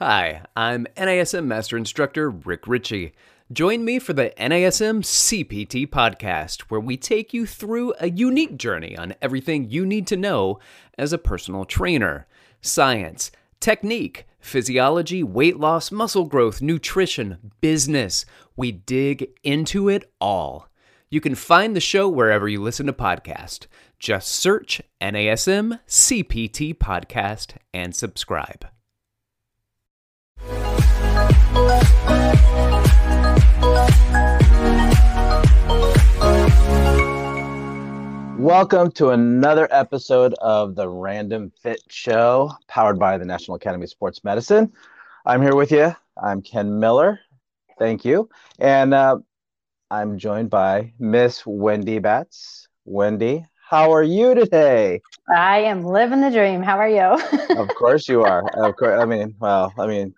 Hi, I'm NASM Master Instructor Rick Richey. Join me for the NASM CPT podcast, where we take you through a unique journey on everything you need to know as a personal trainer science, technique, physiology, weight loss, muscle growth, nutrition, business. We dig into it all. You can find the show wherever you listen to podcasts. Just search NASM CPT podcast and subscribe. Welcome to another episode of the Random Fit Show, powered by the National Academy of Sports Medicine. I'm here with you. I'm Ken Miller. Thank you. And uh, I'm joined by Miss Wendy Batts. Wendy, how are you today? I am living the dream. How are you? of course you are. Of course. I mean, well, I mean,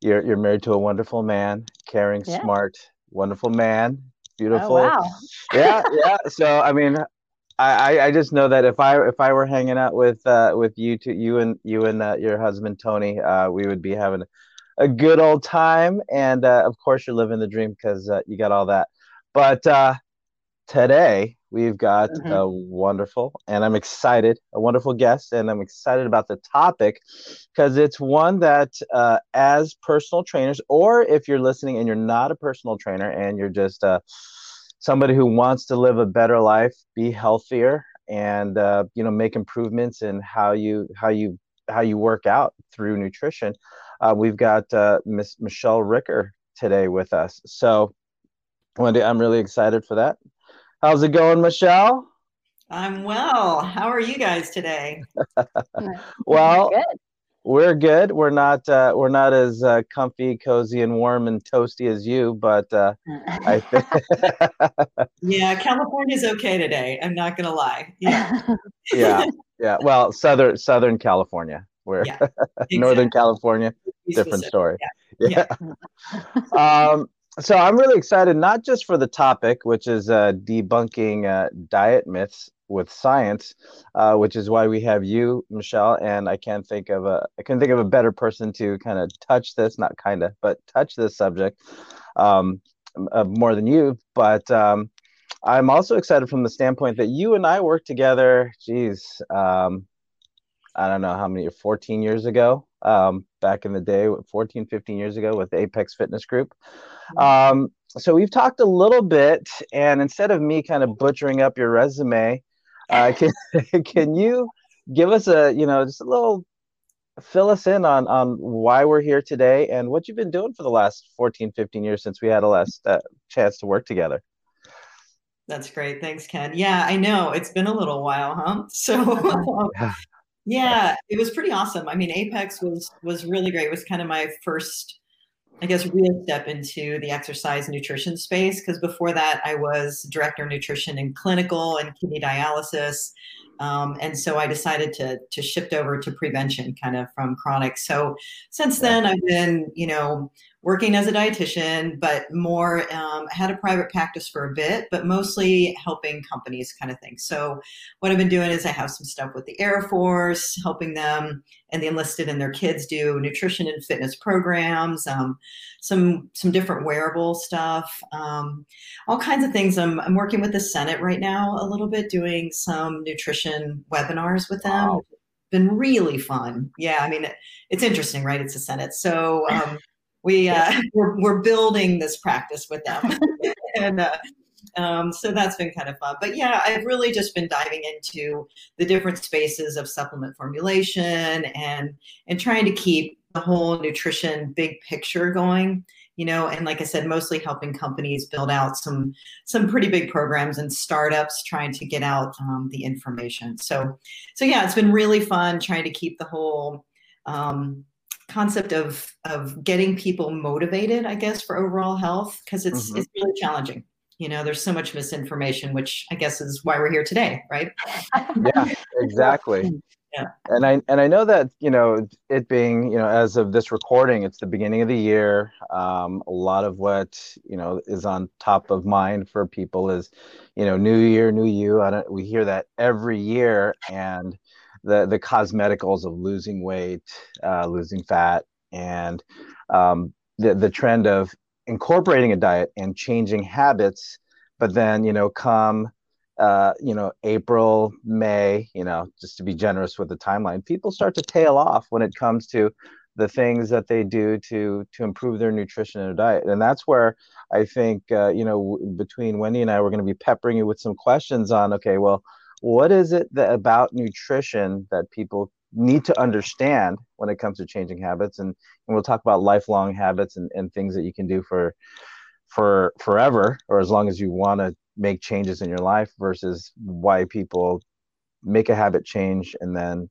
you're you're married to a wonderful man, caring, yeah. smart, wonderful man, beautiful. Oh, wow. yeah, yeah. So I mean, I I just know that if I if I were hanging out with uh with you two, you and you and uh, your husband Tony, uh, we would be having a good old time. And uh, of course, you're living the dream because uh, you got all that. But uh, today We've got mm-hmm. a wonderful, and I'm excited, a wonderful guest, and I'm excited about the topic because it's one that, uh, as personal trainers, or if you're listening and you're not a personal trainer and you're just uh, somebody who wants to live a better life, be healthier, and uh, you know make improvements in how you how you how you work out through nutrition, uh, we've got uh, Miss Michelle Ricker today with us. So, Wendy, I'm really excited for that. How's it going, Michelle? I'm well. How are you guys today? well, good. we're good. We're not uh, we're not as uh, comfy, cozy, and warm and toasty as you, but uh, I think yeah, California's okay today. I'm not gonna lie. Yeah, yeah, yeah. Well, southern Southern California. Where yeah, exactly. Northern California, different story. Yeah. yeah. um, so I'm really excited, not just for the topic, which is uh, debunking uh, diet myths with science, uh, which is why we have you, Michelle. And I can't think of a I can think of a better person to kind of touch this, not kind of, but touch this subject um, uh, more than you. But um, I'm also excited from the standpoint that you and I worked together. Geez, um, I don't know how many, 14 years ago, um, back in the day, 14, 15 years ago with Apex Fitness Group. Um, so we've talked a little bit, and instead of me kind of butchering up your resume, uh, can can you give us a you know just a little fill us in on on why we're here today and what you've been doing for the last 14 15 years since we had a last uh, chance to work together? That's great. Thanks ken. Yeah i know. It's been a little while huh? So yeah. Yeah it was pretty awesome i mean apex was was really great it was kind of my first I guess, real step into the exercise nutrition space. Because before that, I was director of nutrition in clinical and kidney dialysis. Um, and so I decided to, to shift over to prevention kind of from chronic. So since then, I've been, you know, working as a dietitian, but more um, had a private practice for a bit, but mostly helping companies kind of thing. So what I've been doing is I have some stuff with the Air Force, helping them and the enlisted and their kids do nutrition and fitness programs, um, some some different wearable stuff, um, all kinds of things. I'm, I'm working with the Senate right now a little bit, doing some nutrition webinars with them. Wow. Been really fun. Yeah, I mean, it, it's interesting, right? It's the Senate. So um, we uh, we're, we're building this practice with them. And uh, um, so that's been kind of fun. But yeah i've really just been diving into the different spaces of supplement formulation and and trying to keep the whole nutrition big picture going you know and like i said mostly helping companies build out some some pretty big programs and startups trying to get out um, the information. So so yeah it's been really fun trying to keep the whole um, concept of of getting people motivated i guess for overall health because it's mm-hmm. it's really challenging. You know there's so much misinformation which i guess is why we're here today right? Yeah exactly. Yeah. And i and i know that you know it being you know as of this recording it's the beginning of the year. Um, a lot of what you know is on top of mind for people is you know new year new you. I don't, we hear that every year. And the the cosmeticals of losing weight, uh, losing fat, and um, the the trend of incorporating a diet and changing habits, but then you know come uh, you know April, May, you know just to be generous with the timeline, people start to tail off when it comes to the things that they do to to improve their nutrition and diet. And that's where i think uh, you know w- between wendy and i we're going to be peppering you with some questions on okay well what is it that about nutrition that people need to understand when it comes to changing habits? And, and we'll talk about lifelong habits and, and things that you can do for for forever or as long as you want to make changes in your life versus why people make a habit change and then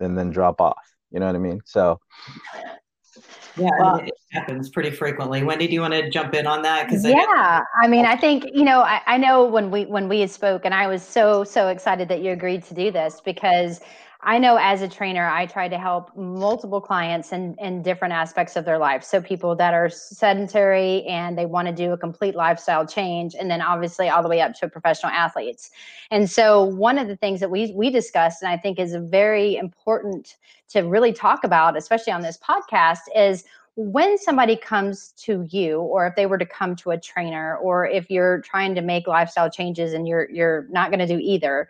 then then drop off. You know what i mean? So yeah, well, it happens pretty frequently. Wendy, do you want to jump in on that? Because yeah, I, I, mean, oh. I think you know, I, I know when we when we spoke, and I was so so excited that you agreed to do this because I know as a trainer, I try to help multiple clients in, in different aspects of their life. So people that are sedentary and they want to do a complete lifestyle change, and then obviously all the way up to professional athletes. And so one of the things that we we discussed, and I think is very important to really talk about, especially on this podcast, is when somebody comes to you or if they were to come to a trainer or if you're trying to make lifestyle changes and you're you're not going to do either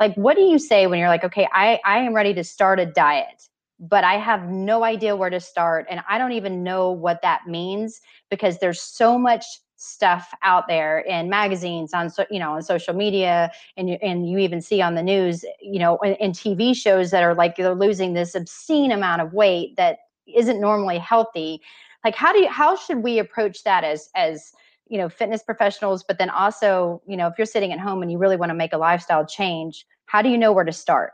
like what do you say when you're like okay i i am ready to start a diet but i have no idea where to start and i don't even know what that means because there's so much stuff out there in magazines on so you know on social media and you, and you even see on the news you know in, in tv shows that are like they're losing this obscene amount of weight that isn't normally healthy. Like how do you how should we approach that as as you know fitness professionals but then also you know if you're sitting at home and you really want to make a lifestyle change how do you know where to start?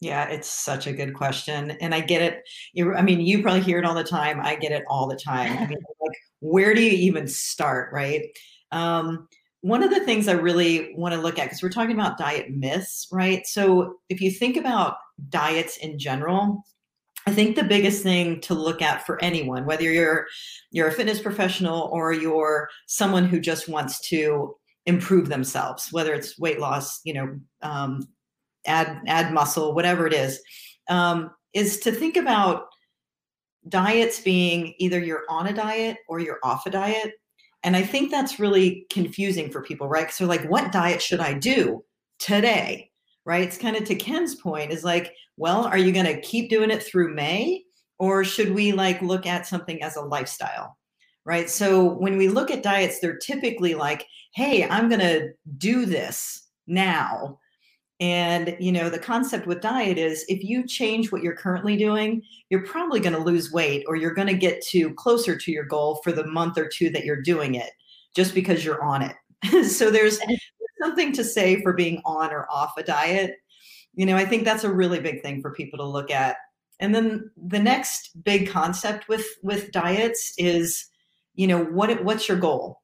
Yeah it's such a good question and i get it. You i mean you probably hear it all the time i get it all the time. I mean, like where do you even start right? Um, one of the things i really want to look at because we're talking about diet myths right? So if you think about diets in general I think the biggest thing to look at for anyone, whether you're you're a fitness professional or you're someone who just wants to improve themselves, whether it's weight loss, you know, um, add add muscle, whatever it is, um, is to think about diets being either you're on a diet or you're off a diet. And I think that's really confusing for people, right? They're like, what diet should I do today? Right? It's kind of to Ken's point, is like, well, are you going to keep doing it through May? Or should we like look at something as a lifestyle? Right. So when we look at diets, they're typically like, hey, I'm going to do this now. And, you know, the concept with diet is if you change what you're currently doing, you're probably going to lose weight or you're going to get to closer to your goal for the month or two that you're doing it just because you're on it. so there's something to say for being on or off a diet. You know i think that's a really big thing for people to look at. And then the next big concept with with diets is you know what what's your goal?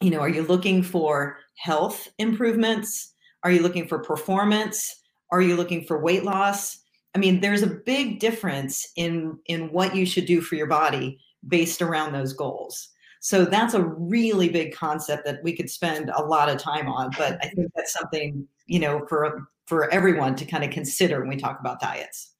You know are you looking for health improvements? Are you looking for performance? Are you looking for weight loss? I mean there's a big difference in in what you should do for your body based around those goals so that's a really big concept that we could spend a lot of time on but i think that's something you know for for everyone to kind of consider when we talk about diets.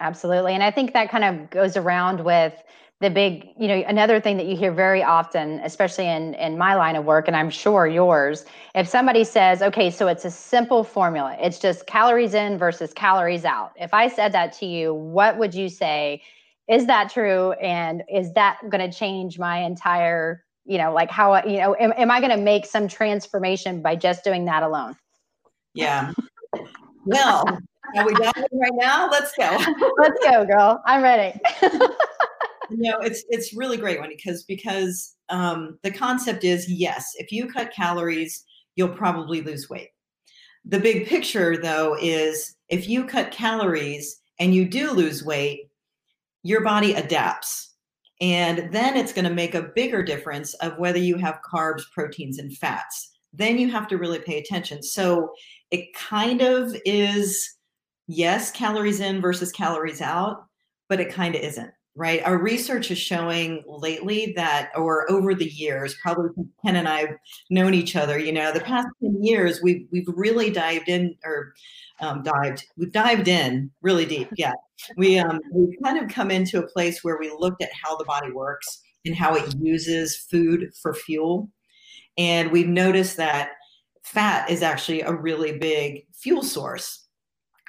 Absolutely. And I think that kind of goes around with the big, you know, another thing that you hear very often, especially in in my line of work and I'm sure yours, if somebody says, "Okay, so it's a simple formula. It's just calories in versus calories out." If I said that to you, what would you say? Is that true and is that going to change my entire, you know, like how, you know, am, am I going to make some transformation by just doing that alone? Yeah. Well, are we done right now? Let's go. Let's go, girl. I'm ready. you know, it's it's really great one because because um, the concept is yes, if you cut calories, you'll probably lose weight. The big picture, though, is if you cut calories and you do lose weight, your body adapts. And then it's going to make a bigger difference of whether you have carbs, proteins, and fats. Then you have to really pay attention. So it kind of is, yes, calories in versus calories out, but it kind of isn't, right? Our research is showing lately that, or over the years, probably Ken and I have known each other, you know, the past 10 years, we've, we've really dived in or um, dived, we've dived in really deep. Yeah. We, um, we've kind of come into a place where we looked at how the body works and how it uses food for fuel. And we've noticed that fat is actually a really big fuel source.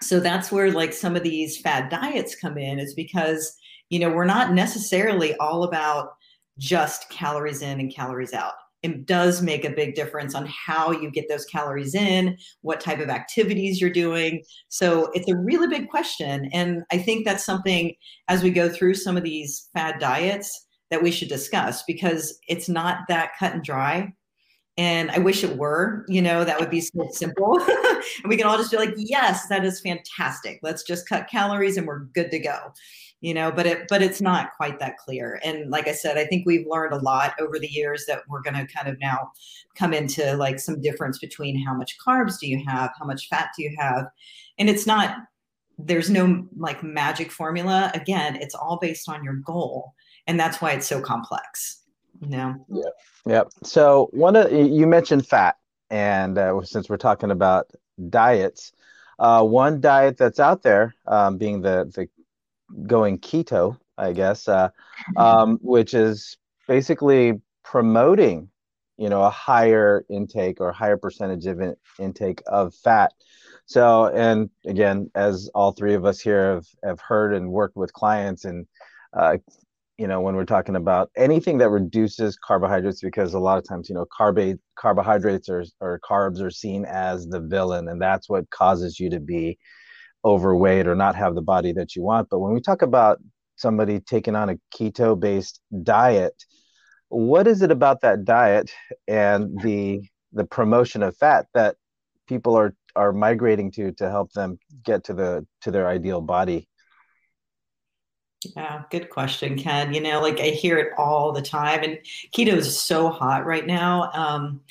So that's where like some of these fad diets come in is because you know, we're not necessarily all about just calories in and calories out. It does make a big difference on how you get those calories in, what type of activities you're doing. So it's a really big question. And I think that's something as we go through some of these fad diets that we should discuss because it's not that cut and dry. And I wish it were, you know, that would be so simple. and we can all just be like, yes, that is fantastic. Let's just cut calories and we're good to go you know but it but it's not quite that clear. And like i said i think we've learned a lot over the years that we're going to kind of now come into like some difference between how much carbs do you have how much fat do you have. And it's not there's no like magic formula. Again it's all based on your goal. And that's why it's so complex you know? Yeah yep. So one of you mentioned fat. And uh, since we're talking about diets uh, one diet that's out there um, being the the going keto, I guess, uh, um, which is basically promoting, you know, a higher intake or higher percentage of in- intake of fat. So, and again, as all three of us here have, have heard and worked with clients, and uh, you know, when we're talking about anything that reduces carbohydrates, because a lot of times, you know, carb- carbohydrates or, or carbs are seen as the villain, and that's what causes you to be overweight or not have the body that you want. But when we talk about somebody taking on a keto based diet, what is it about that diet and the the promotion of fat that people are are migrating to to help them get to the to their ideal body? Yeah, good question, Ken. You know, like I hear it all the time, and keto is so hot right now. Um,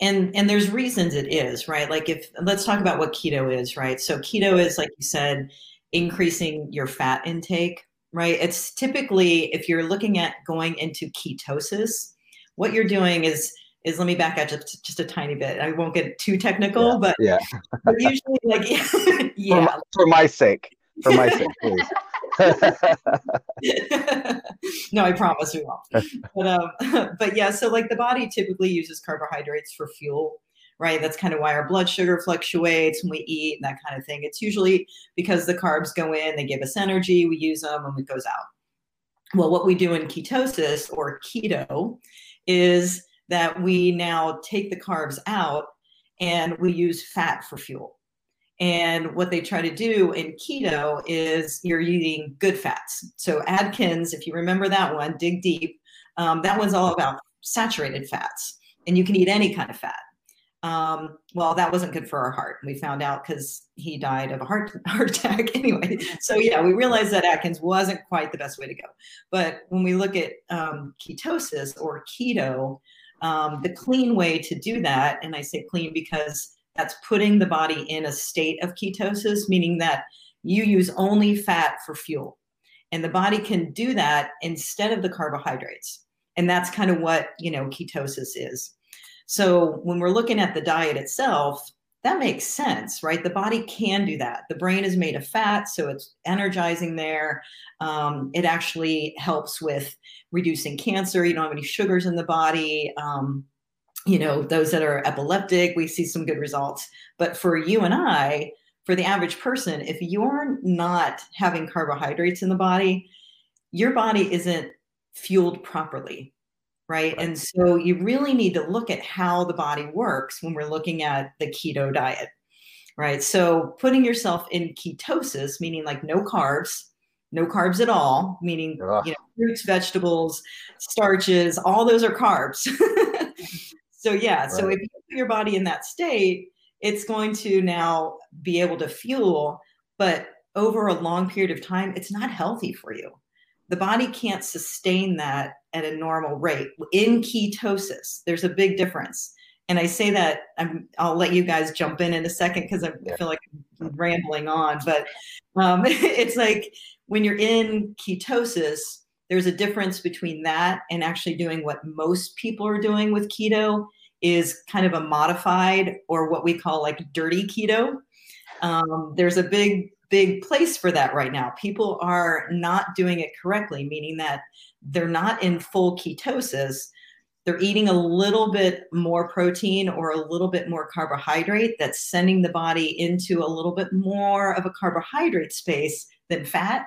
and and there's reasons it is right? Like if let's talk about what keto is right? So keto is like you said increasing your fat intake right? It's typically if you're looking at going into ketosis what you're doing is is let me back up just, just a tiny bit. I won't get too technical yeah, but yeah. usually like yeah. for my, for my sake for my sake please no, I promise we won't. But um, but yeah, so like the body typically uses carbohydrates for fuel, right? That's kind of why our blood sugar fluctuates when we eat and that kind of thing. It's usually because the carbs go in, they give us energy, we use them, and it goes out. Well, what we do in ketosis or keto is that we now take the carbs out and we use fat for fuel. And what they try to do in keto is you're eating good fats. So Atkins, if you remember that one, dig deep. Um, that one's all about saturated fats, and you can eat any kind of fat. Um, well, that wasn't good for our heart. We found out because he died of a heart heart attack anyway. So yeah, we realized that Atkins wasn't quite the best way to go. But when we look at um, ketosis or keto, um, the clean way to do that, and I say clean because that's putting the body in a state of ketosis, meaning that you use only fat for fuel. And the body can do that instead of the carbohydrates. And that's kind of what, you know, ketosis is. So when we're looking at the diet itself, that makes sense, right? The body can do that. The brain is made of fat, so it's energizing there. Um, it actually helps with reducing cancer. You don't have any sugars in the body. Um, you know, those that are epileptic, we see some good results. But for you and I, for the average person, if you're not having carbohydrates in the body, your body isn't fueled properly. Right? right. And so you really need to look at how the body works when we're looking at the keto diet. Right. So putting yourself in ketosis, meaning like no carbs, no carbs at all, meaning you know, fruits, vegetables, starches, all those are carbs. So yeah, right. so if you put your body in that state, it's going to now be able to fuel, but over a long period of time, it's not healthy for you. The body can't sustain that at a normal rate. In ketosis, there's a big difference. And I say that I'm, I'll let you guys jump in in a second because I feel like I'm rambling on. But um, it's like when you're in ketosis, there's a difference between that and actually doing what most people are doing with keto is kind of a modified or what we call like dirty keto. Um, there's a big, big place for that right now. People are not doing it correctly, meaning that they're not in full ketosis. They're eating a little bit more protein or a little bit more carbohydrate that's sending the body into a little bit more of a carbohydrate space than fat.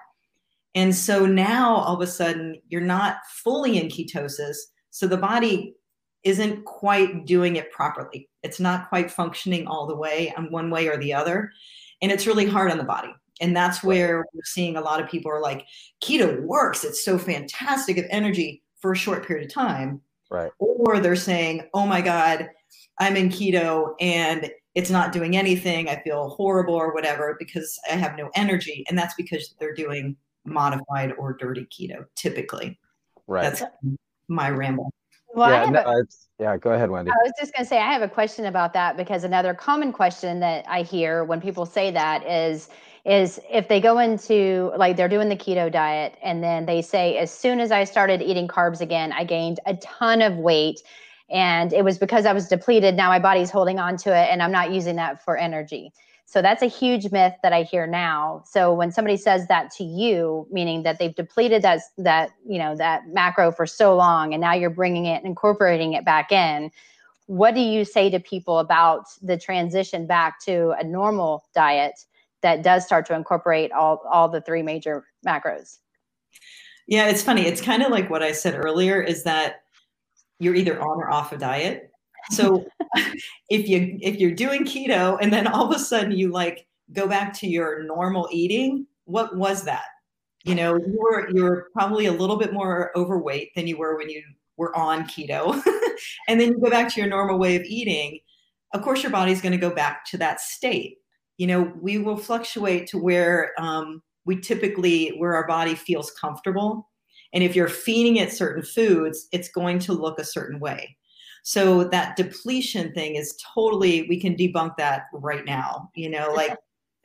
And so now all of a sudden you're not fully in ketosis. So the body isn't quite doing it properly. It's not quite functioning all the way on one way or the other. And it's really hard on the body. And that's where we're seeing a lot of people are like, keto works. It's so fantastic of energy for a short period of time. Right. Or they're saying, oh my God, I'm in keto and it's not doing anything. I feel horrible or whatever because I have no energy. And that's because they're doing modified or dirty keto typically. Right. That's my ramble. Well, yeah, no, a, yeah, go ahead, Wendy. I was just going to say, I have a question about that because another common question that I hear when people say that is, is if they go into like they're doing the keto diet and then they say, as soon as I started eating carbs again, I gained a ton of weight and it was because I was depleted. Now my body's holding on to it and I'm not using that for energy. So that's a huge myth that I hear now. So when somebody says that to you, meaning that they've depleted that that you know that macro for so long, and now you're bringing it, and incorporating it back in, what do you say to people about the transition back to a normal diet that does start to incorporate all all the three major macros? Yeah, it's funny. It's kind of like what I said earlier: is that you're either on or off a diet so if you if you're doing keto and then all of a sudden you like go back to your normal eating, what was that? You know, you were you're probably a little bit more overweight than you were when you were on keto. and then you go back to your normal way of eating. Of course, your body's going to go back to that state. You know, we will fluctuate to where um, we typically where our body feels comfortable. And if you're feeding it certain foods, it's going to look a certain way. So that depletion thing is totally, we can debunk that right now. You know, like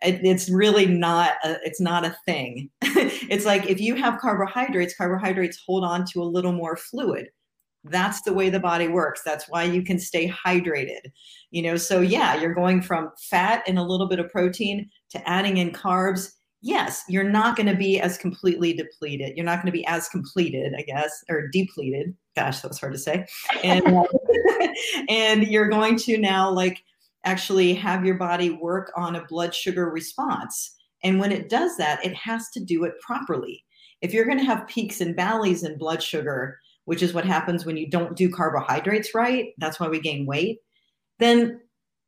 it, it's really not, a, it's not a thing. it's like if you have carbohydrates, carbohydrates hold on to a little more fluid. That's the way the body works. That's why you can stay hydrated. You know, so yeah, you're going from fat and a little bit of protein to adding in carbs yes, you're not going to be as completely depleted. You're not going to be as completed, I guess, or depleted. Gosh, that was hard to say. And and you're going to now like actually have your body work on a blood sugar response. And when it does that, it has to do it properly. If you're going to have peaks and valleys in blood sugar, which is what happens when you don't do carbohydrates right, that's why we gain weight, then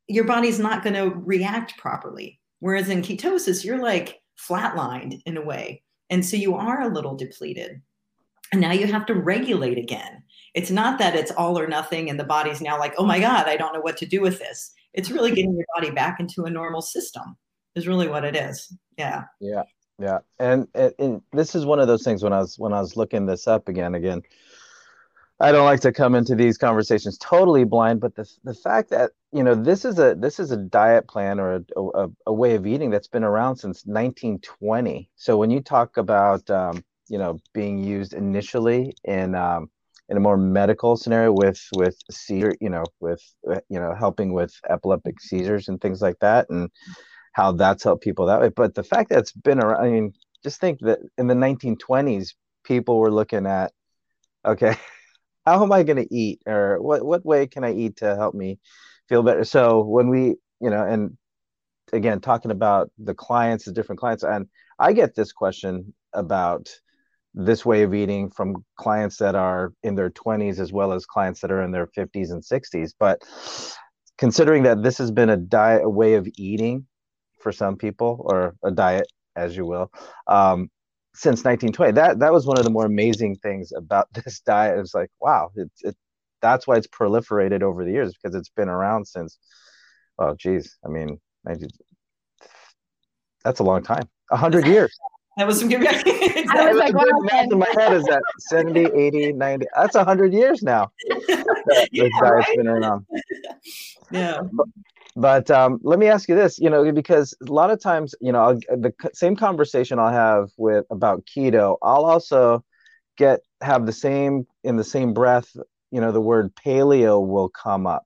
your body's not going to react properly. Whereas in ketosis, you're like, flatlined in a way. And so you are a little depleted. And now you have to regulate again. It's not that it's all or nothing and the body's now like, oh my God, I don't know what to do with this. It's really getting your body back into a normal system, is really what it is. Yeah. Yeah. Yeah. And, and, and this is one of those things when I was when I was looking this up again, again, I don't like to come into these conversations totally blind, but the the fact that you know this is a this is a diet plan or a, a, a way of eating that's been around since 1920. So when you talk about um, you know being used initially in um, in a more medical scenario with with seizure, you know, with you know helping with epileptic seizures and things like that, and how that's helped people that way. But the fact that it's been around, I mean, just think that in the 1920s, people were looking at okay how am I going to eat or what what way can I eat to help me feel better? So when we, you know, and again talking about the clients, the different clients, and I get this question about this way of eating from clients that are in their 20s as well as clients that are in their 50s and 60s. But considering that this has been a diet, a way of eating for some people, or a diet, as you will, um, since 1920. That that was one of the more amazing things about this diet. It's like, wow, it's it, that's why it's proliferated over the years because it's been around since. Oh, geez, I mean, 19, that's a long time 100 years. That was some good. exactly. I was like, wow, math in my head is that 70, 80, 90. That's hundred years now. this yeah, diet's right? been around. yeah. But, but um, let me ask you this, you know, because a lot of times, you know, I'll, the same conversation I'll have with about keto, I'll also get have the same in the same breath, you know, the word paleo will come up,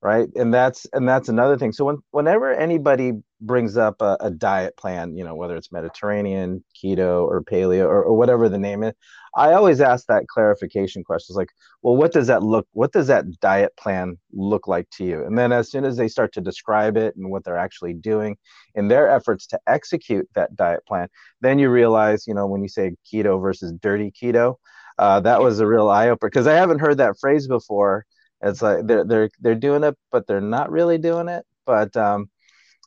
right? And that's and that's another thing. So when whenever anybody brings up a, a diet plan, you know, whether it's Mediterranean, keto, or paleo, or, or whatever the name is, I always ask that clarification questions like, well, what does that look, what does that diet plan look like to you? And then as soon as they start to describe it and what they're actually doing in their efforts to execute that diet plan, then you realize, you know, when you say keto versus dirty keto, uh, that was a real eye opener because I haven't heard that phrase before. It's like they're they're they're doing it, but they're not really doing it. But um,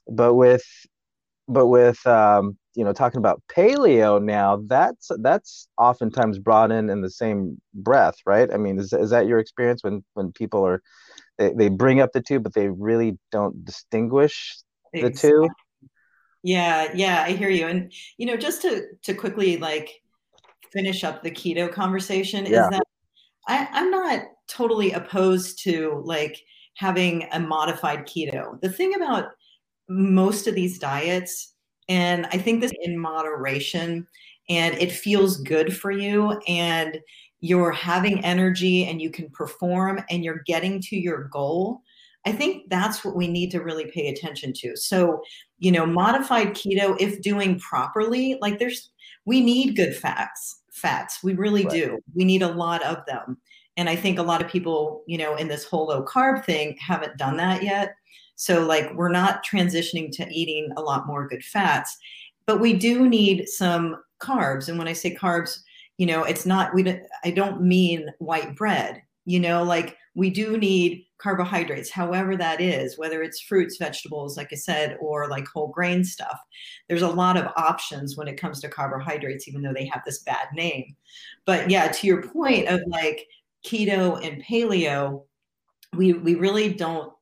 but with but with um, you know talking about paleo now that's that's oftentimes brought in in the same breath right i mean is, is that your experience when when people are they, they bring up the two but they really don't distinguish the exactly. two yeah yeah i hear you and you know just to to quickly like finish up the keto conversation yeah. is that I, i'm not totally opposed to like having a modified keto the thing about most of these diets and I think this in moderation and it feels good for you and you're having energy and you can perform and you're getting to your goal. I think that's what we need to really pay attention to. So, you know, modified keto, if doing properly, like there's, we need good fats, fats. We really right. do. We need a lot of them. And I think a lot of people, you know, in this whole low carb thing haven't done that yet. So, like, we're not transitioning to eating a lot more good fats, but we do need some carbs. And when I say carbs, you know, it's not, we don't, I don't mean white bread, you know, like we do need carbohydrates, however that is, whether it's fruits, vegetables, like I said, or like whole grain stuff. There's a lot of options when it comes to carbohydrates, even though they have this bad name. But yeah, to your point of like keto and paleo, we we really don't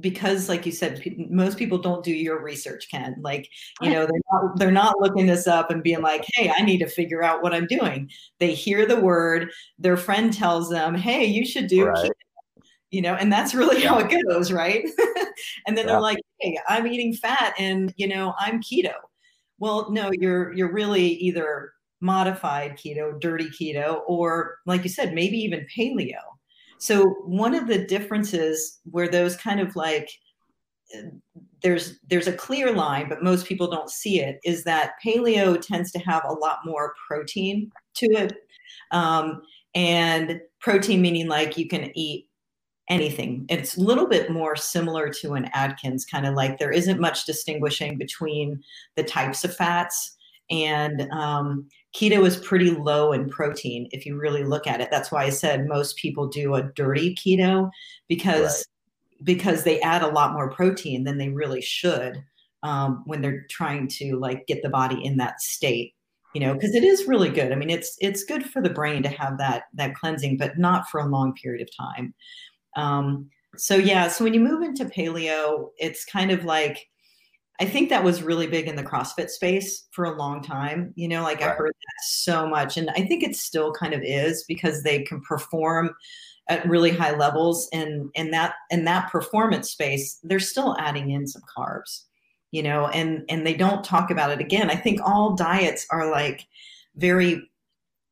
because like you said most people don't do your research ken like you know they're not they're not looking this up and being like hey i need to figure out what i'm doing they hear the word their friend tells them hey you should do right. you know and that's really yeah. how it goes right and then yeah. they're like hey i'm eating fat and you know i'm keto well no you're you're really either modified keto dirty keto or like you said maybe even paleo so one of the differences where those kind of like there's there's a clear line, but most people don't see it, is that paleo tends to have a lot more protein to it. Um, and protein meaning like you can eat anything. It's a little bit more similar to an Atkins, kind of like there isn't much distinguishing between the types of fats. And um, keto is pretty low in protein if you really look at it. That's why I said most people do a dirty keto because right. because they add a lot more protein than they really should um, when they're trying to like get the body in that state. You know, because it is really good. I mean, it's it's good for the brain to have that that cleansing, but not for a long period of time. Um, so yeah, so when you move into paleo, it's kind of like I think that was really big in the CrossFit space for a long time. You know, like right. I heard that so much. And I think it still kind of is because they can perform at really high levels and in that in that performance space, they're still adding in some carbs, you know, and and they don't talk about it again. I think all diets are like very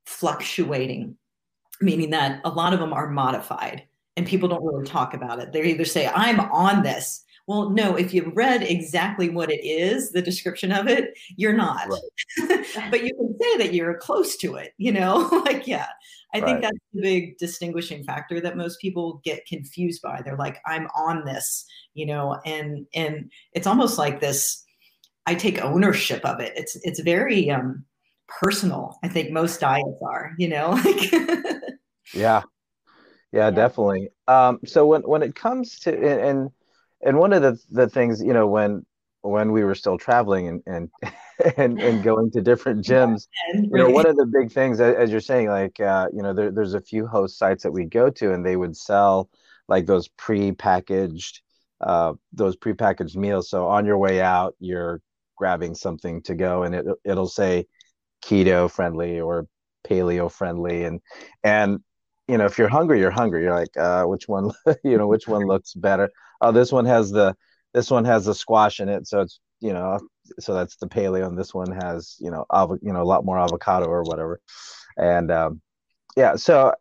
fluctuating, meaning that a lot of them are modified and people don't really talk about it. They either say, I'm on this well, no, if you read exactly what it is, the description of it, you're not. Right. but you can say that you're close to it, you know? like, yeah. I right. think that's the big distinguishing factor that most people get confused by. They're like, I'm on this, you know, and and it's almost like this, I take ownership of it. It's it's very um personal. I think most diets are, you know, like yeah. Yeah, definitely. Um, so when when it comes to and, and and one of the the things you know when when we were still traveling and and and, and going to different gyms you know one of the big things as you're saying like uh, you know there, there's a few host sites that we go to and they would sell like those pre-packaged uh, those pre-packaged meals. So on your way out you're grabbing something to go and it, it'll say keto friendly or paleo friendly. And and you know, if you're hungry, you're hungry. You're like, uh, which one, you know, which one looks better? Oh, this one has the, this one has the squash in it, so it's, you know, so that's the paleo, and this one has, you know, av- you know, a lot more avocado or whatever, and um, yeah. So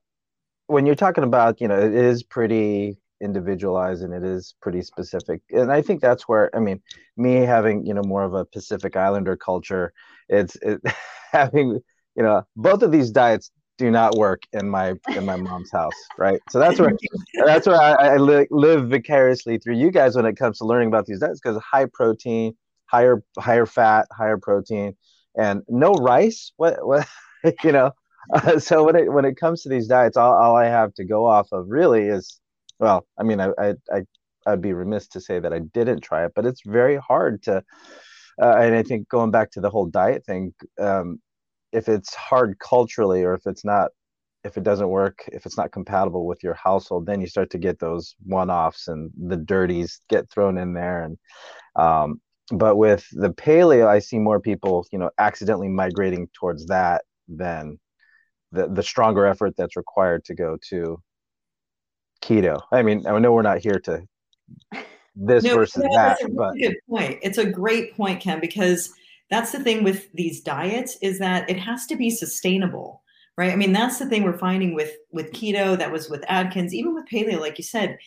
when you're talking about, you know, it is pretty individualized and it is pretty specific, and I think that's where, I mean, me having, you know, more of a Pacific Islander culture, it's it, having, you know, both of these diets do not work in my in my mom's house right? So that's where that's where i, I li- live vicariously through you guys when it comes to learning about these diets because high protein higher higher fat higher protein and no rice? What what you know? Uh, so when it when it comes to these diets all, all i have to go off of really is well i mean i i, I i'd be remiss to say that i didn't try it but it's very hard to uh, and i think going back to the whole diet thing um, if it's hard culturally or if it's not if it doesn't work if it's not compatible with your household then you start to get those one-offs and the dirties get thrown in there. And um, but with the paleo i see more people you know accidentally migrating towards that than the the stronger effort that's required to go to keto. I mean i know we're not here to this no, versus that but good point. It's a great point ken because that's the thing with these diets is that it has to be sustainable right? I mean that's the thing we're finding with with keto that was with atkins even with paleo like you said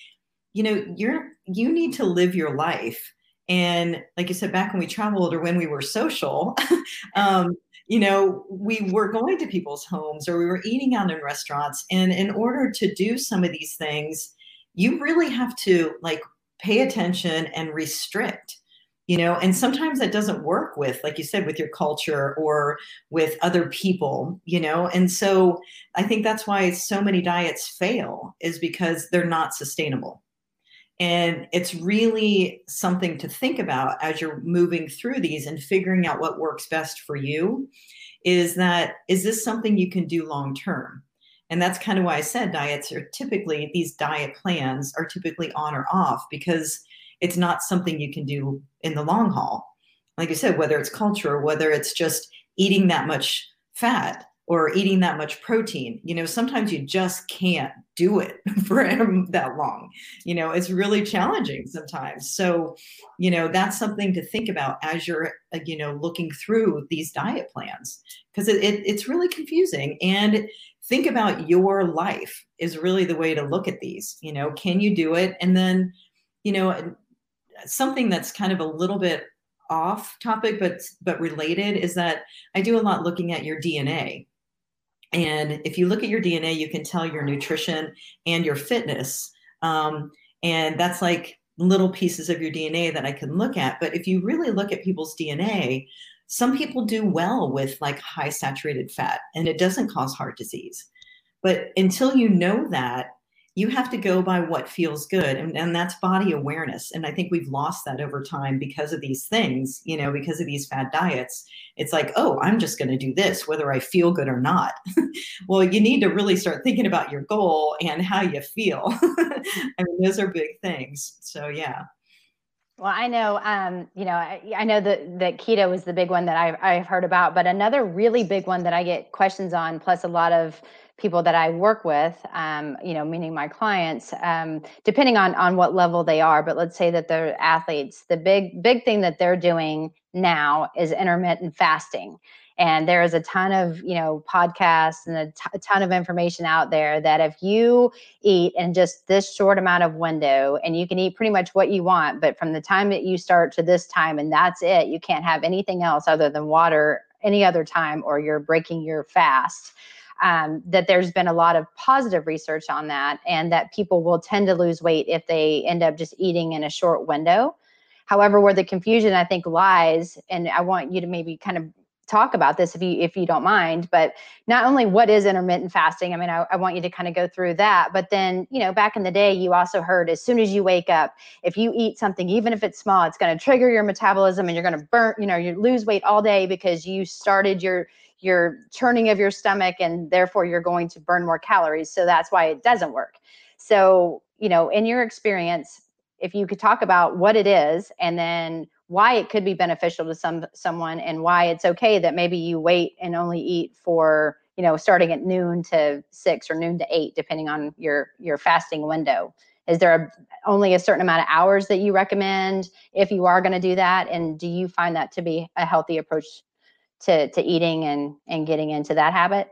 you know you're you need to live your life. And like you said back when we traveled or when we were social um, you know we were going to people's homes or we were eating out in restaurants. And in order to do some of these things you really have to like pay attention and restrict you know and sometimes that doesn't work with like you said with your culture or with other people you know and so i think that's why so many diets fail is because they're not sustainable. And it's really something to think about as you're moving through these and figuring out what works best for you is that is this something you can do long term? And that's kind of why i said diets are typically these diet plans are typically on or off because it's not something you can do in the long haul. Like I said, whether it's culture, whether it's just eating that much fat or eating that much protein, you know, sometimes you just can't do it for that long. You know, it's really challenging sometimes. So, you know, that's something to think about as you're, uh, you know, looking through these diet plans because it, it, it's really confusing. And think about your life is really the way to look at these. You know, can you do it? And then, you know, something that's kind of a little bit off topic but but related is that I do a lot looking at your DNA. And if you look at your DNA, you can tell your nutrition and your fitness. Um, and that's like little pieces of your DNA that I can look at. But if you really look at people's DNA, some people do well with like high saturated fat and it doesn't cause heart disease. But until you know that, you have to go by what feels good and, and that's body awareness and i think we've lost that over time because of these things you know because of these fad diets. It's like oh i'm just going to do this whether i feel good or not. Well you need to really start thinking about your goal and how you feel. I mean those are big things. So yeah. Well, I know, um, you know, I, I, know that that keto is the big one that I've, I've heard about, but another really big one that I get questions on, plus a lot of people that I work with, um, you know, meaning my clients, um, depending on on what level they are. But let's say that they're athletes. The big big thing that they're doing now is intermittent fasting, and there is a ton of you know podcasts and a, t- a ton of information out there that if you eat in just this short amount of window, and you can eat pretty much what you want, but from the time that you start to this time, and that's it, you can't have anything else other than water any other time, or you're breaking your fast um, that there's been a lot of positive research on that, and that people will tend to lose weight if they end up just eating in a short window. However, where the confusion I think lies, and I want you to maybe kind of talk about this if you if you don't mind but not only what is intermittent fasting i mean I, I, want you to kind of go through that but then you know back in the day you also heard as soon as you wake up if you eat something even if it's small it's going to trigger your metabolism and you're going to burn you know you lose weight all day because you started your your churning of your stomach and therefore you're going to burn more calories so that's why it doesn't work so you know in your experience if you could talk about what it is and then why it could be beneficial to some someone and why it's okay that maybe you wait and only eat for you know, starting at noon to six or noon to eight, depending on your your fasting window. Is there a, only a certain amount of hours that you recommend if you are going to do that? And do you find that to be a healthy approach to to eating and and getting into that habit?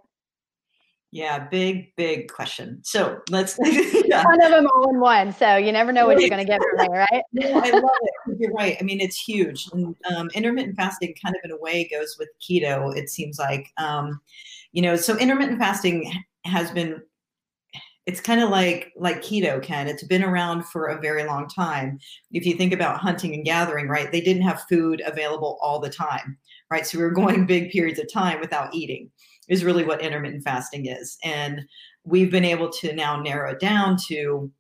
Yeah, big, big question. So let's yeah. one of them all in one. So you never know what you're going to get from there, right? I love it. You're right. I mean, it's huge. And um, intermittent fasting, kind of in a way, goes with keto. It seems like, um, you know, so intermittent fasting has been. It's kind of like like keto, Ken. It's been around for a very long time. If you think about hunting and gathering, right? They didn't have food available all the time, right? So we were going big periods of time without eating is really what intermittent fasting is. And we've been able to now narrow it down to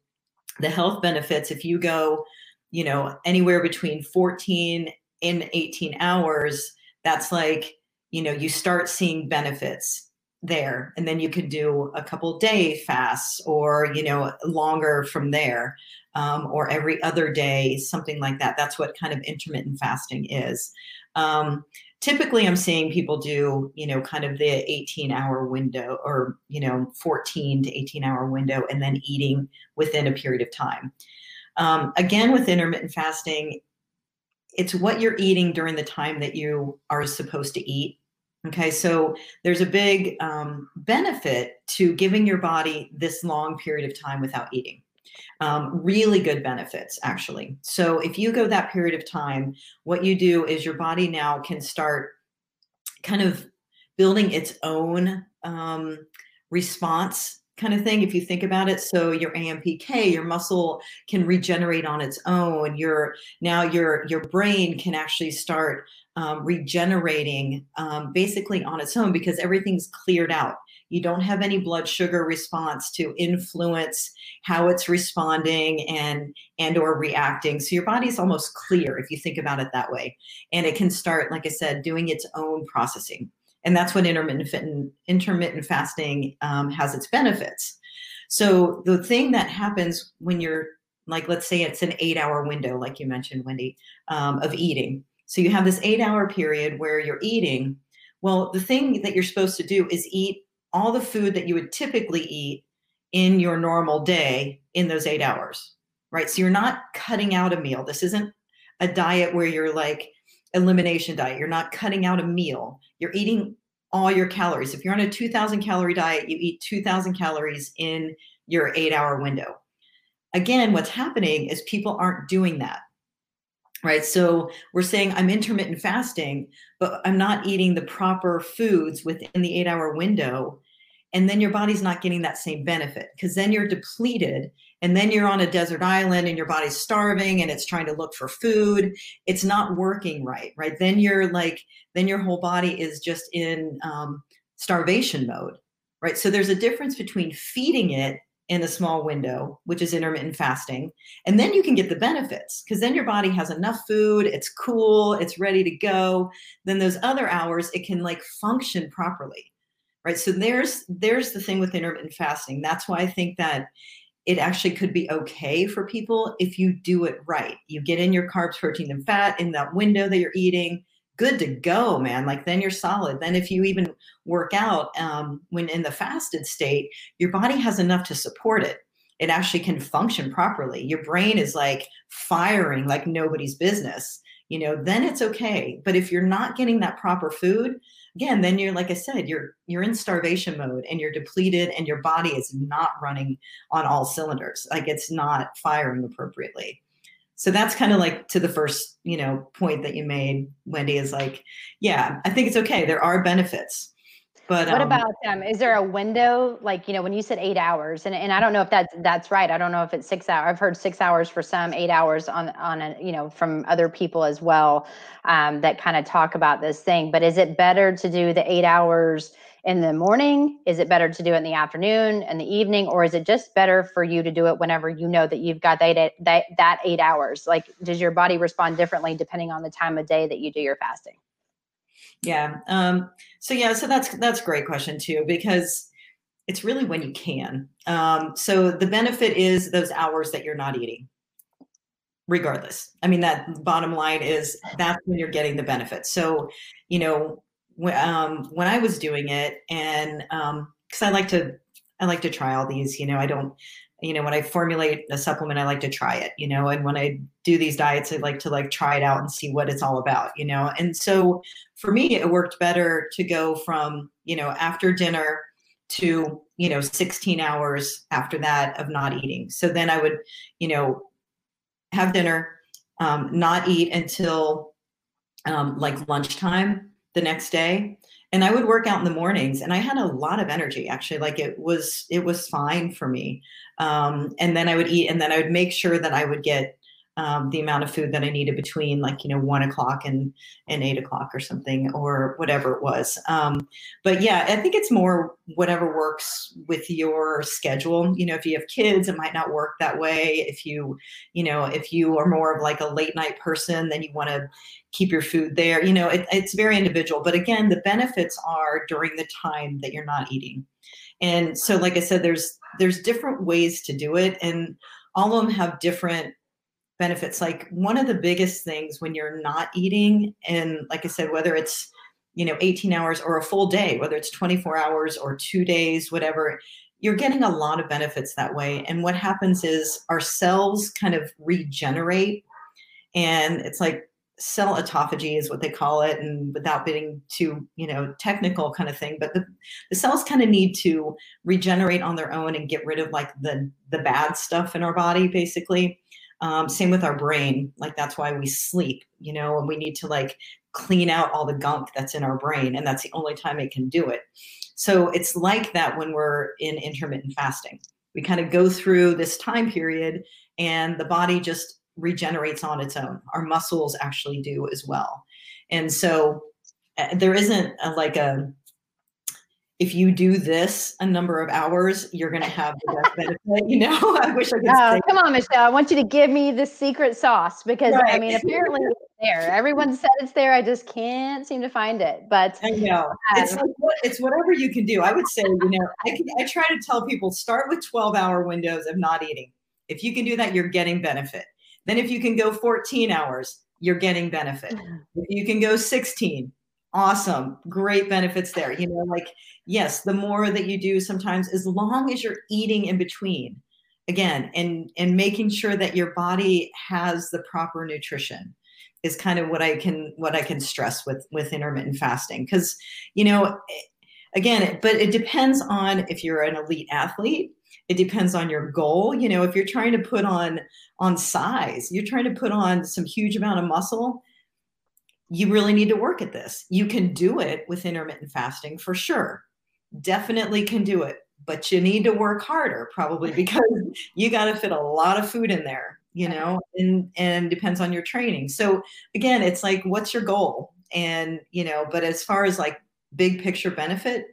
the health benefits. If you go, you know, anywhere between 14 and 18 hours, that's like, you know, you start seeing benefits there. And then you could do a couple day fasts or, you know, longer from there. Um, or every other day, something like that. That's what kind of intermittent fasting is. Um, typically i'm seeing people do you know kind of the 18 hour window or you know 14 to 18 hour window and then eating within a period of time um, again with intermittent fasting it's what you're eating during the time that you are supposed to eat okay so there's a big um, benefit to giving your body this long period of time without eating. Um, really good benefits, actually. So if you go that period of time, what you do is your body now can start kind of building its own um, response kind of thing if you think about it. So your ampk your muscle can regenerate on its own. Your now your your brain can actually start um, regenerating um, basically on its own because everything's cleared out. You don't have any blood sugar response to influence how it's responding and and or reacting. So your body's almost clear if you think about it that way. And it can start like i said doing its own processing. And that's what intermittent intermittent fasting um, has its benefits. So the thing that happens when you're like let's say it's an eight hour window like you mentioned wendy um, of eating so you have this eight hour period where you're eating well the thing that you're supposed to do is eat all the food that you would typically eat in your normal day in those eight hours, right? So you're not cutting out a meal. This isn't a diet where you're like elimination diet. You're not cutting out a meal. You're eating all your calories. If you're on a 2000 calorie diet, you eat 2000 calories in your eight hour window. Again, what's happening is people aren't doing that right? So we're saying I'm intermittent fasting, but I'm not eating the proper foods within the eight hour window. And then your body's not getting that same benefit because then you're depleted and then you're on a desert island and your body's starving and it's trying to look for food. It's not working right, right? Then you're like, then your whole body is just in um, starvation mode, right? So there's a difference between feeding it in a small window, which is intermittent fasting. And then you can get the benefits because then your body has enough food, it's cool, it's ready to go. Then those other hours, it can like function properly. Right. So there's there's the thing with intermittent fasting. That's why I think that it actually could be okay for people if you do it right. You get in your carbs, protein, and fat in that window that you're eating good to go, man. Like then you're solid. Then if you even work out um, when in the fasted state, your body has enough to support it. It actually can function properly. Your brain is like firing like nobody's business. You know, then it's okay. But if you're not getting that proper food, again, then you're like I said, you're you're in starvation mode and you're depleted and your body is not running on all cylinders. Like it's not firing appropriately so that's kind of like to the first you know point that you made wendy is like yeah i think it's okay there are benefits but what um, about um is there a window like you know when you said eight hours and, and i don't know if that's that's right i don't know if it's six hours i've heard six hours for some eight hours on on a you know from other people as well um, that kind of talk about this thing but is it better to do the eight hours in the morning? Is it better to do it in the afternoon and the evening, or is it just better for you to do it whenever you know that you've got that that that eight hours? Like, does your body respond differently depending on the time of day that you do your fasting? Yeah. Um, so yeah. So that's that's a great question too because it's really when you can. Um, so the benefit is those hours that you're not eating regardless. I mean, that bottom line is that's when you're getting the benefit. So, you know, um, when I was doing it, and because um, I like to, I like to try all these. You know, I don't, you know, when I formulate a supplement, I like to try it. You know, and when I do these diets, I like to like try it out and see what it's all about. You know, and so for me, it worked better to go from you know after dinner to you know 16 hours after that of not eating. So then I would, you know, have dinner, um, not eat until um, like lunchtime the next day and i would work out in the mornings and i had a lot of energy actually like it was it was fine for me. Um, and then i would eat and then i would make sure that i would get um, the amount of food that I needed between like you know one o'clock and and eight o'clock or something or whatever it was. Um, but yeah, I think it's more whatever works with your schedule. You know, if you have kids, it might not work that way. If you you know if you are more of like a late night person, then you want to keep your food there. You know, it, it's very individual. But again, the benefits are during the time that you're not eating. And so, like I said, there's there's different ways to do it, and all of them have different benefits. Like one of the biggest things when you're not eating, and like I said, whether it's you know 18 hours or a full day, whether it's 24 hours or two days, whatever, you're getting a lot of benefits that way. And what happens is our cells kind of regenerate, and it's like cell autophagy is what they call it and without being too you know technical kind of thing but the, the cells kind of need to regenerate on their own and get rid of like the the bad stuff in our body basically um, same with our brain. Like that's why we sleep, you know, and we need to like clean out all the gunk that's in our brain. And that's the only time it can do it. So it's like that when we're in intermittent fasting. We kind of go through this time period and the body just regenerates on its own. Our muscles actually do as well. And so uh, there isn't a, like a if you do this a number of hours, you're going to have the best benefit. You know, I wish I could. Oh, come on, Michelle. I want you to give me the secret sauce because right. I mean, apparently it's there. Everyone said it's there. I just can't seem to find it. But I know um, it's like, it's whatever you can do. I would say, you know, I can, I try to tell people start with 12 hour windows of not eating. If you can do that, you're getting benefit. Then if you can go 14 hours, you're getting benefit. If you can go 16, awesome. Great benefits there. You know like yes the more that you do sometimes as long as you're eating in between again and and making sure that your body has the proper nutrition is kind of what i can what i can stress with with intermittent fasting. Because you know eh, again but it depends on if you're an elite athlete. It depends on your goal. You know if you're trying to put on on size you're trying to put on some huge amount of muscle you really need to work at this. You can do it with intermittent fasting for sure. Definitely can do it, but you need to work harder probably because you got to fit a lot of food in there, you know, and and depends on your training. So again, it's like what's your goal? And, you know, but as far as like big picture benefit,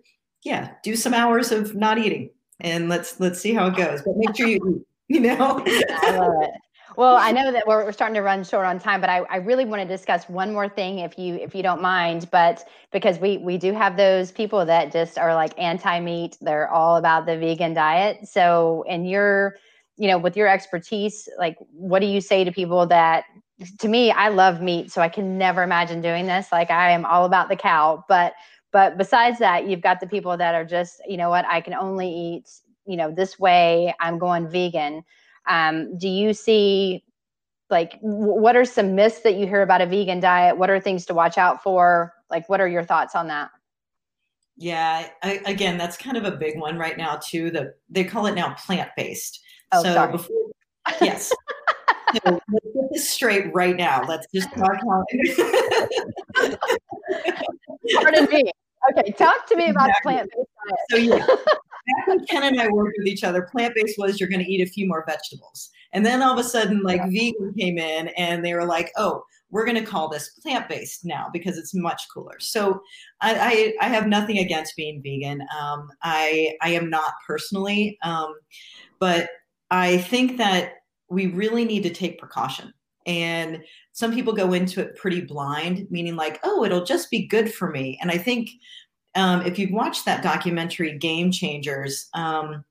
yeah, do some hours of not eating and let's let's see how it goes. But make sure you eat, you know. I love it well, I know that we're, we're starting to run short on time, but I, I really want to discuss one more thing, if you if you don't mind. But because we we do have those people that just are like anti meat, they're all about the vegan diet. So, in your you know, with your expertise, like, what do you say to people that? To me, I love meat, so I can never imagine doing this. Like, I am all about the cow, but but besides that, you've got the people that are just, you know, what I can only eat, you know, this way. I'm going vegan um, do you see like what are some myths that you hear about a vegan diet? What are things to watch out for? Like, what are your thoughts on that? Yeah, I, again, that's kind of a big one right now too. The they call it now plant based. Oh, so sorry. before, yes. so let's get this straight right now. Let's just talk about. Pardon me. Okay, talk to me about exactly. plant based diet. So yeah, back when Ken and I worked with each other, plant based was you're going to eat a few more vegetables. And then all of a sudden, like yeah. vegan came in and they were like, oh, we're going to call this plant based now because it's much cooler. So I, I, I have nothing against being vegan. Um, I, I am not personally, um, but I think that we really need to take precaution. And some people go into it pretty blind, meaning like, oh, it'll just be good for me. And I think um, if you've watched that documentary Game Changers, um,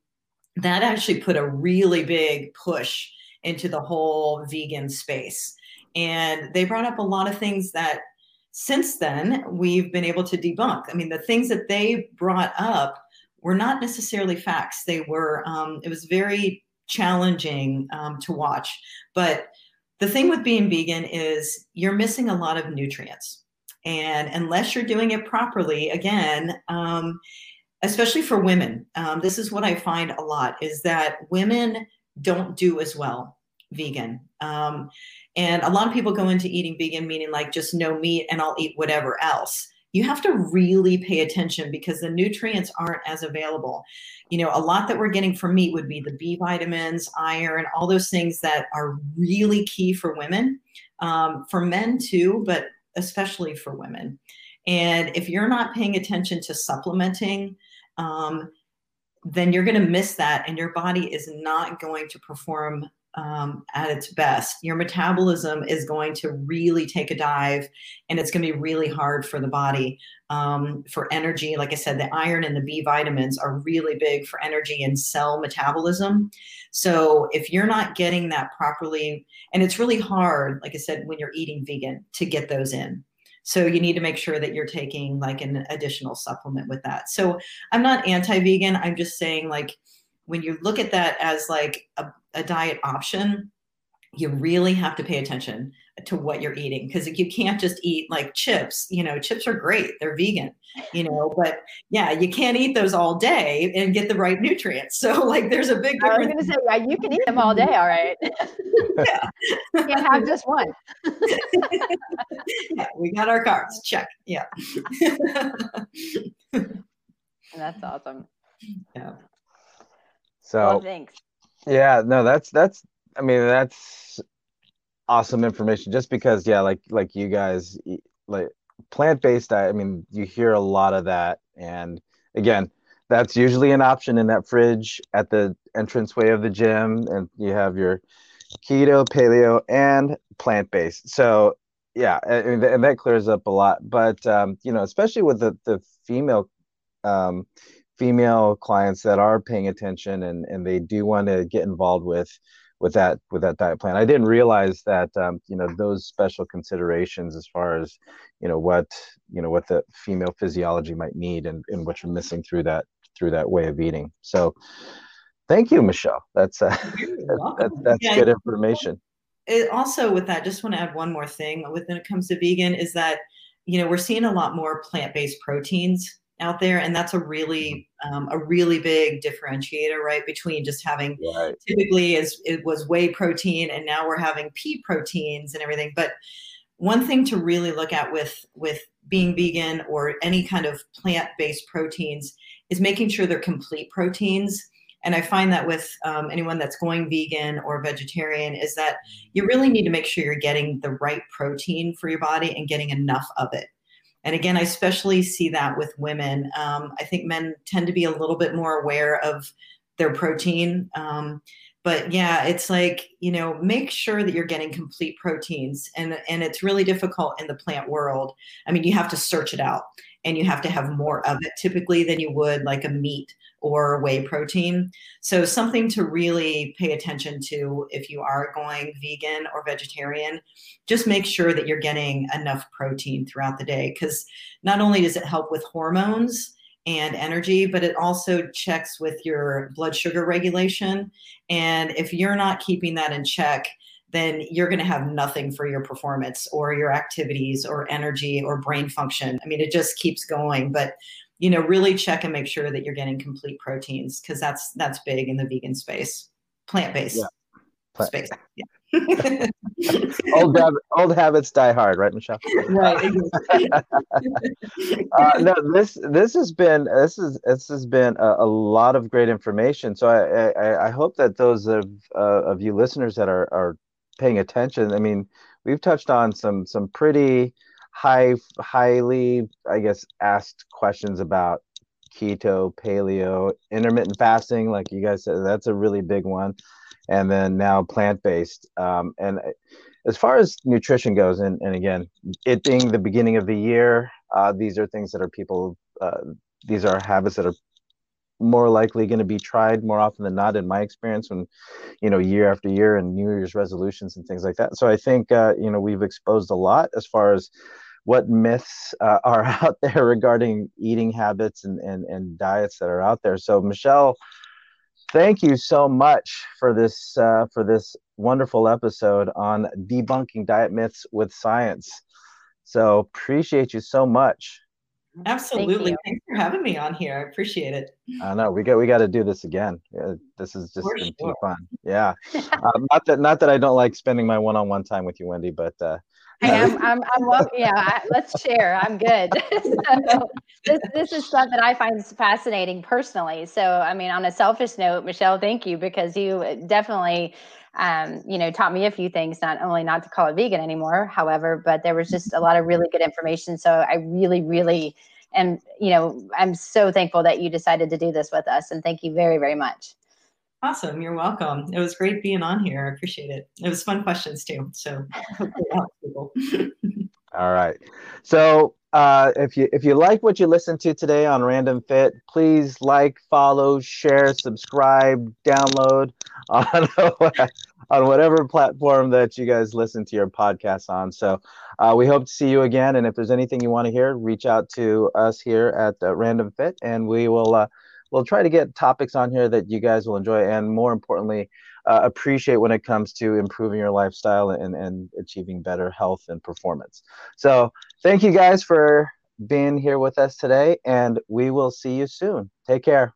that actually put a really big push into the whole vegan space. And they brought up a lot of things that since then, we've been able to debunk. I mean, the things that they brought up were not necessarily facts. They were, um, it was very challenging um, to watch. But the thing with being vegan is you're missing a lot of nutrients. And unless you're doing it properly, again, um, especially for women, um, this is what I find a lot is that women don't do as well vegan. Um, and a lot of people go into eating vegan, meaning like just no meat and I'll eat whatever else. You have to really pay attention because the nutrients aren't as available. You know, a lot that we're getting from meat would be the B vitamins, iron, all those things that are really key for women, um, for men too, but especially for women. And if you're not paying attention to supplementing, um, then you're going to miss that, and your body is not going to perform um, at its best. Your metabolism is going to really take a dive, and it's going to be really hard for the body um, for energy. Like I said, the iron and the B vitamins are really big for energy and cell metabolism. So if you're not getting that properly, and it's really hard, like I said, when you're eating vegan to get those in. So you need to make sure that you're taking like an additional supplement with that. So I'm not anti-vegan. I'm just saying like when you look at that as like a, a diet option, you really have to pay attention to what you're eating. Because you can't just eat like chips. You know chips are great. They're vegan you know but yeah you can't eat those all day and get the right nutrients. So like there's a big difference. i was going to say yeah you can eat them all day all right. Yeah you can't have just one. Yeah we got our carbs check. Yeah. That's awesome. Yeah so well, thanks. yeah no that's that's i mean that's awesome information just because yeah like like you guys like plant-based diet i mean you hear a lot of that. And again that's usually an option in that fridge at the entranceway of the gym. And you have your keto paleo and plant-based. So yeah and, and that clears up a lot. But um, you know especially with the the female um, female clients that are paying attention and and they do want to get involved with with that with that diet plan. I didn't realize that um, you know those special considerations as far as you know what you know what the female physiology might need and, and what you're missing through that through that way of eating. So thank you, Michelle. That's uh, that, that's yeah, good information. It also with that, just want to add one more thing when it comes to vegan is that you know we're seeing a lot more plant-based proteins out there and that's a really um, a really big differentiator right between just having right. typically is it was whey protein and now we're having pea proteins and everything. But one thing to really look at with with being vegan or any kind of plant-based proteins is making sure they're complete proteins. And i find that with um, anyone that's going vegan or vegetarian is that you really need to make sure you're getting the right protein for your body and getting enough of it and again, I especially see that with women. Um, I think men tend to be a little bit more aware of their protein. Um, but yeah, it's like, you know, make sure that you're getting complete proteins. And, and it's really difficult in the plant world. I mean, you have to search it out and you have to have more of it typically than you would like a meat or whey protein. So, something to really pay attention to if you are going vegan or vegetarian, just make sure that you're getting enough protein throughout the day because not only does it help with hormones and energy, but it also checks with your blood sugar regulation. And if you're not keeping that in check, then you're going to have nothing for your performance or your activities or energy or brain function. I mean, it just keeps going. But you know, really check and make sure that you're getting complete proteins because that's that's big in the vegan space, plant based yeah. Plant. space. Yeah. old, old habits die hard, right, Michelle? Right. uh, no, this this has been this is this has been a, a lot of great information. So I I, I hope that those of uh, of you listeners that are are paying attention. I mean, we've touched on some some pretty high highly i guess asked questions about keto paleo intermittent fasting. Like you guys said that's a really big one. And then now plant-based. Um, and as far as nutrition goes and, and again it being the beginning of the year uh, these are things that are people uh, these are habits that are more likely going to be tried more often than not in my experience when you know year after year and new year's resolutions and things like that. So i think uh, you know we've exposed a lot as far as what myths uh, are out there regarding eating habits and, and, and diets that are out there. So, Michelle, thank you so much for this uh, for this wonderful episode on debunking diet myths with science. So, appreciate you so much. Absolutely. Thank Thanks for having me on here. I appreciate it. I know we got we got to do this again. this is just been sure. too fun. Yeah. um, not that not that I don't like spending my one-on-one time with you, Wendy, but uh, I am. I'm. I'm welcome. Yeah. I, let's share. I'm good. so, this this is stuff that I find fascinating personally. So I mean, on a selfish note, Michelle, thank you because you definitely um, you know, taught me a few things, not only not to call it vegan anymore, however, but there was just a lot of really good information. So I really, really am, you know, I'm so thankful that you decided to do this with us. And thank you very, very much. Awesome. You're welcome. It was great being on here. I appreciate it. It was fun questions too. So All right. So uh, if you if you like what you listened to today on Random Fit, please like, follow, share, subscribe, download on on whatever platform that you guys listen to your podcast on. So uh, we hope to see you again. And if there's anything you want to hear, reach out to us here at uh, Random Fit, and we will uh, we'll try to get topics on here that you guys will enjoy, and more importantly, uh, appreciate when it comes to improving your lifestyle and, and achieving better health and performance. So, thank you guys for being here with us today, and we will see you soon. Take care.